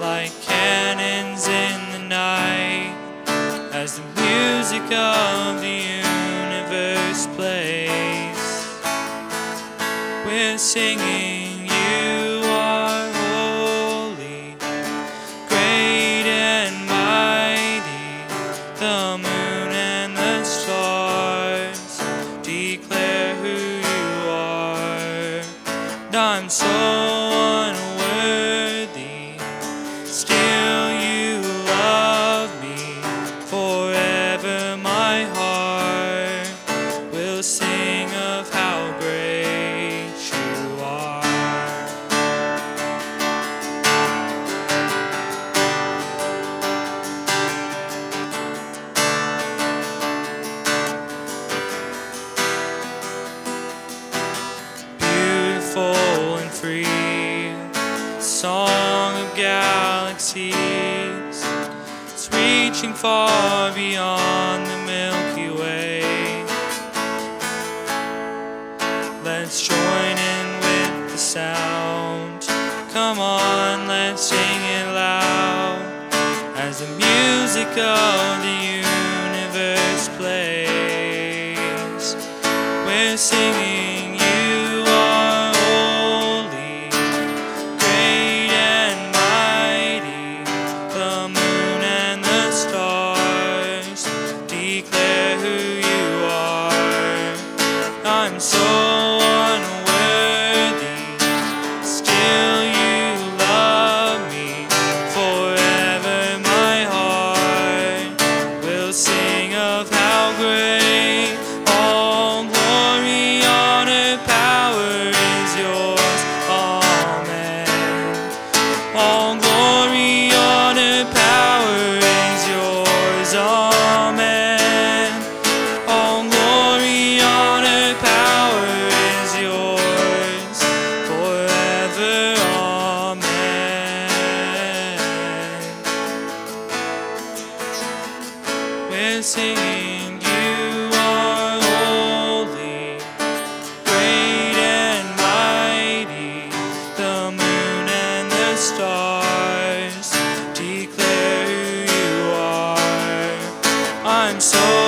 like cannons in the night as the music of the universe plays. We're singing, You are holy, great and mighty. The moon and the stars declare who you are. And I'm so galaxies, it's reaching far beyond the Milky Way. Let's join in with the sound. Come on, let's sing it loud as the music of the universe plays. We're singing, All glory, honor, power is yours. Amen. All glory, honor, power is yours forever. Amen. We're singing. and soul.